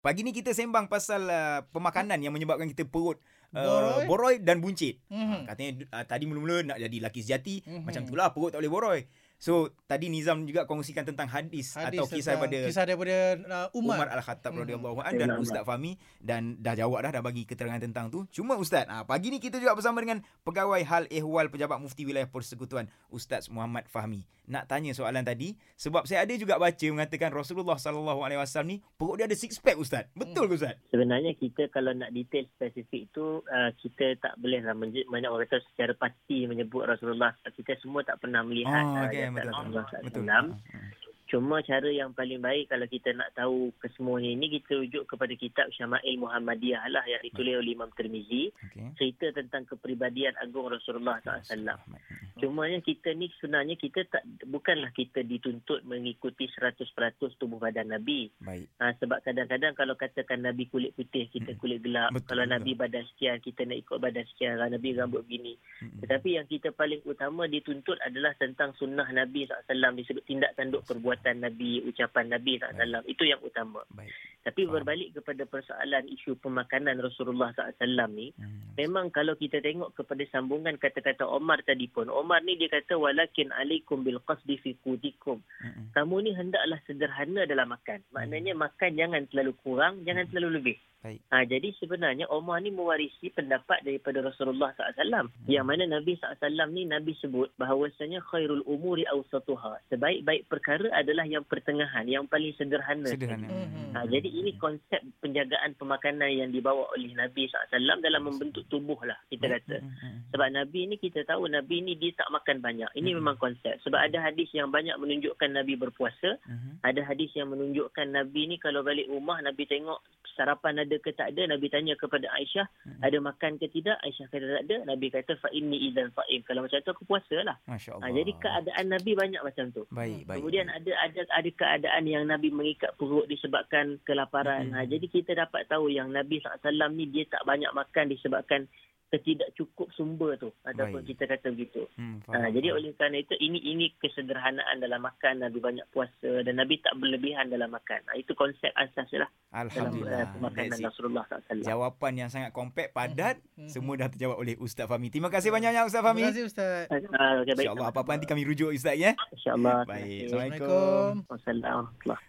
Pagi ni kita sembang pasal uh, pemakanan yang menyebabkan kita perut uh, Boroi. boroi dan buncit. Mhm. Katanya uh, tadi mula-mula nak jadi laki sejati, Mhm. macam itulah perut tak boleh boroi. So tadi Nizam juga kongsikan tentang hadis, Hadis atau kisah tentang- daripada kisah daripada uh, Umar. Umar Al-Khattab Hmm. radhiyallahu an dan Betul, Ustaz Fahmi dan dah jawab dah dah bagi keterangan tentang tu. Cuma Ustaz, ah pagi ni kita juga bersama dengan pegawai hal ehwal pejabat mufti wilayah Persekutuan Ustaz Muhammad Fahmi. Nak tanya soalan tadi sebab saya ada juga baca mengatakan Rasulullah sallallahu alaihi wasallam ni perut dia ada six pack Ustaz. Betul ke Ustaz? Sebenarnya kita kalau nak detail spesifik tu uh, kita tak boleh lah menje- banyak orang kata secara pasti menyebut Rasulullah kita semua tak pernah melihat Oh, uh, okey jasad betul. Rasulullah Betul. SAW. Cuma cara yang paling baik kalau kita nak tahu kesemuanya ini kita rujuk kepada kitab Syama'il Muhammadiyah lah yang ditulis oleh Imam Tirmizi Okey. cerita tentang kepribadian agung Rasulullah SAW. Cumanya kita ni sebenarnya kita tak bukanlah kita dituntut mengikuti 100% tubuh badan Nabi. Baik. Ha, sebab kadang-kadang kalau katakan Nabi kulit putih, kita Mm-mm. kulit gelap. Betul, kalau betul. Nabi badan sekian, kita nak ikut badan sekian. Kalau Nabi rambut begini. Mm-mm. Tetapi yang kita paling utama dituntut adalah tentang sunnah Nabi SAW. Disebut tindak tanduk perbuatan Nabi, ucapan Nabi SAW. Itu yang utama. Baik. Tapi Faham. berbalik kepada persoalan isu pemakanan Rasulullah SAW ni, Hmm. Memang kalau kita tengok kepada sambungan kata-kata Omar tadi pun. Omar ni dia kata walakin alaikum bil qasdi fi qudikum. Mm-mm. Kamu ni hendaklah sederhana dalam makan. Maknanya makan jangan terlalu kurang, jangan terlalu lebih. Baik. Ha, jadi sebenarnya Omar ni mewarisi pendapat daripada Rasulullah SAW. Yang mana Nabi SAW ni Nabi sebut bahawasanya khairul umuri awsatuha. Sebaik-baik perkara adalah yang pertengahan, yang paling sederhana. Sederhana. Mhm. Ha, jadi ini konsep penjagaan pemakanan yang dibawa oleh Nabi SAW dalam membentuk tubuh lah kita kata. Mm-mm. Sebab Nabi ni kita tahu Nabi ni dia tak makan banyak. Ini Mhm. memang konsep. Sebab ada hadis yang banyak menunjukkan Nabi berpuasa. Mhm. Ada hadis yang menunjukkan Nabi ni kalau balik rumah Nabi tengok sarapan ada ke tak ada. Nabi tanya kepada Aisyah Mhm. ada makan ke tidak. Aisyah kata tak ada. Nabi kata fa inni idzan fa'im. Kalau macam tu aku puasa lah. Masya Ha, jadi keadaan Nabi banyak macam tu. baik, baik. Kemudian ada ada ada keadaan yang Nabi mengikat perut disebabkan kelaparan. Mhm. Ha, jadi kita dapat tahu yang Nabi SAW ni dia tak banyak makan disebabkan ketidak cukup sumber tu ataupun Baik. kita kata begitu. Hmm, Ha, faham, jadi faham. oleh kerana itu ini ini kesederhanaan dalam makan Nabi banyak puasa dan Nabi tak berlebihan dalam makan. Ha, itu konsep asas lah dalam Alhamdulillah. uh, pemakanan That's it. Rasulullah SAW. Jawapan yang sangat kompak, padat, Mhm. semua dah terjawab oleh Ustaz Fahmi. Terima kasih banyak-banyak Ustaz Terima Fahmi. kasih Ustaz. Uh, okay, baik. InsyaAllah apa-apa nanti kami rujuk Ustaz ya. InsyaAllah. Baik. Terima. Assalamualaikum. Assalamualaikum. Wassalamualaikum.